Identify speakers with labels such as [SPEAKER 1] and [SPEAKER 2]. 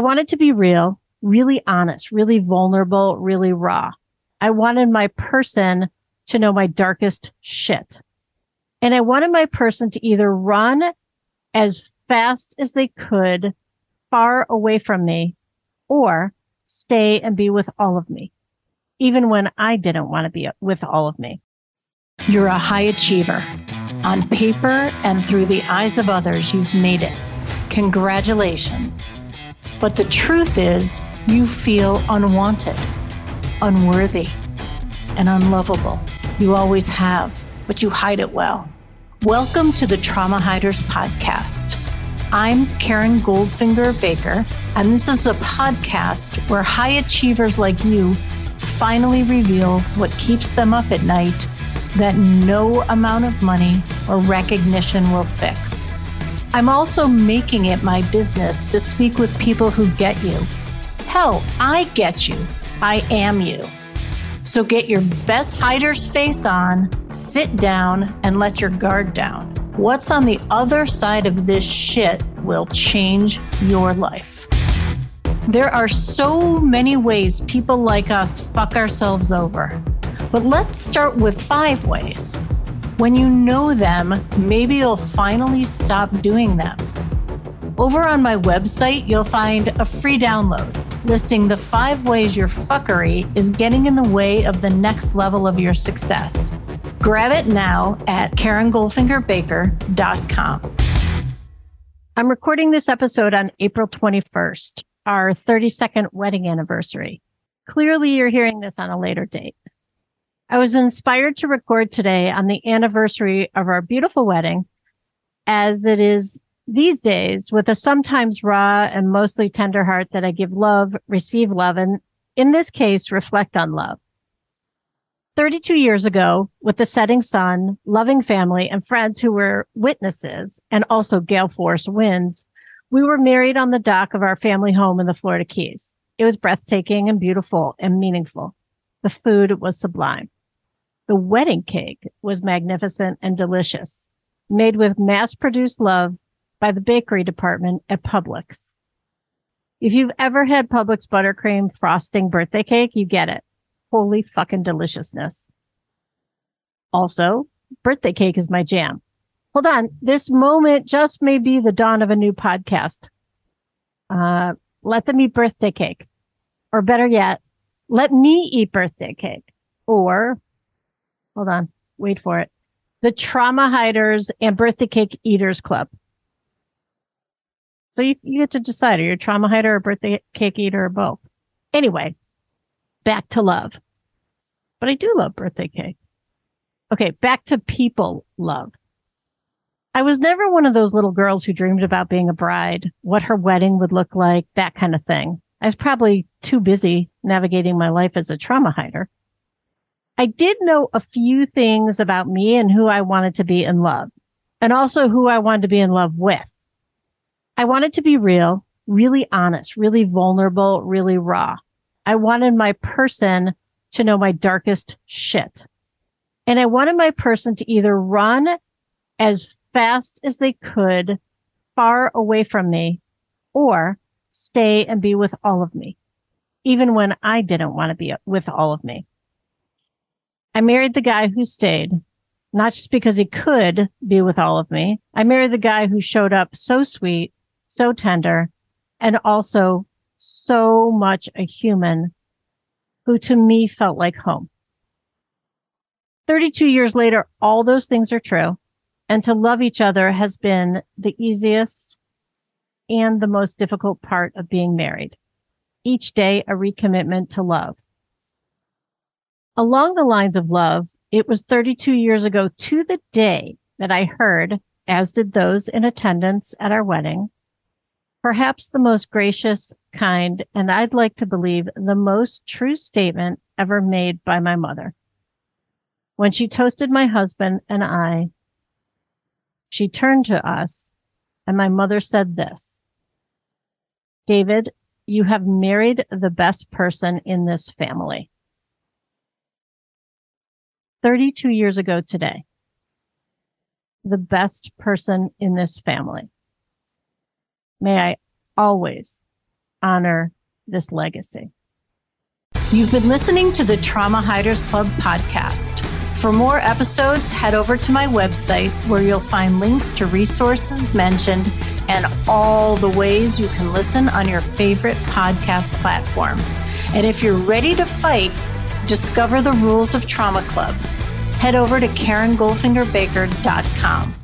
[SPEAKER 1] I wanted to be real, really honest, really vulnerable, really raw. I wanted my person to know my darkest shit. And I wanted my person to either run as fast as they could far away from me or stay and be with all of me, even when I didn't want to be with all of me.
[SPEAKER 2] You're a high achiever. On paper and through the eyes of others, you've made it. Congratulations. But the truth is, you feel unwanted, unworthy, and unlovable. You always have, but you hide it well. Welcome to the Trauma Hiders Podcast. I'm Karen Goldfinger Baker, and this is a podcast where high achievers like you finally reveal what keeps them up at night that no amount of money or recognition will fix. I'm also making it my business to speak with people who get you. Hell, I get you. I am you. So get your best hider's face on, sit down, and let your guard down. What's on the other side of this shit will change your life. There are so many ways people like us fuck ourselves over. But let's start with five ways. When you know them, maybe you'll finally stop doing them. Over on my website, you'll find a free download listing the five ways your fuckery is getting in the way of the next level of your success. Grab it now at KarenGoldfingerBaker.com.
[SPEAKER 1] I'm recording this episode on April 21st, our 32nd wedding anniversary. Clearly, you're hearing this on a later date. I was inspired to record today on the anniversary of our beautiful wedding, as it is these days with a sometimes raw and mostly tender heart that I give love, receive love, and in this case, reflect on love. 32 years ago, with the setting sun, loving family, and friends who were witnesses and also gale force winds, we were married on the dock of our family home in the Florida Keys. It was breathtaking and beautiful and meaningful. The food was sublime. The wedding cake was magnificent and delicious, made with mass produced love by the bakery department at Publix. If you've ever had Publix buttercream frosting birthday cake, you get it. Holy fucking deliciousness. Also, birthday cake is my jam. Hold on. This moment just may be the dawn of a new podcast. Uh, let them eat birthday cake. Or better yet, let me eat birthday cake. Or hold on, wait for it. The Trauma Hiders and Birthday Cake Eaters Club. So you, you get to decide are you a trauma hider or birthday cake eater or both? Anyway, back to love. But I do love birthday cake. Okay, back to people love. I was never one of those little girls who dreamed about being a bride, what her wedding would look like, that kind of thing. I was probably too busy navigating my life as a trauma hider. I did know a few things about me and who I wanted to be in love and also who I wanted to be in love with. I wanted to be real, really honest, really vulnerable, really raw. I wanted my person to know my darkest shit. And I wanted my person to either run as fast as they could far away from me or stay and be with all of me, even when I didn't want to be with all of me. I married the guy who stayed, not just because he could be with all of me. I married the guy who showed up so sweet, so tender, and also so much a human who to me felt like home. 32 years later, all those things are true. And to love each other has been the easiest and the most difficult part of being married. Each day, a recommitment to love. Along the lines of love, it was 32 years ago to the day that I heard, as did those in attendance at our wedding, perhaps the most gracious, kind, and I'd like to believe the most true statement ever made by my mother. When she toasted my husband and I, she turned to us and my mother said this, David, you have married the best person in this family. 32 years ago today, the best person in this family. May I always honor this legacy.
[SPEAKER 2] You've been listening to the Trauma Hiders Club podcast. For more episodes, head over to my website where you'll find links to resources mentioned and all the ways you can listen on your favorite podcast platform. And if you're ready to fight, discover the rules of Trauma Club. Head over to KarenGoldfingerBaker.com.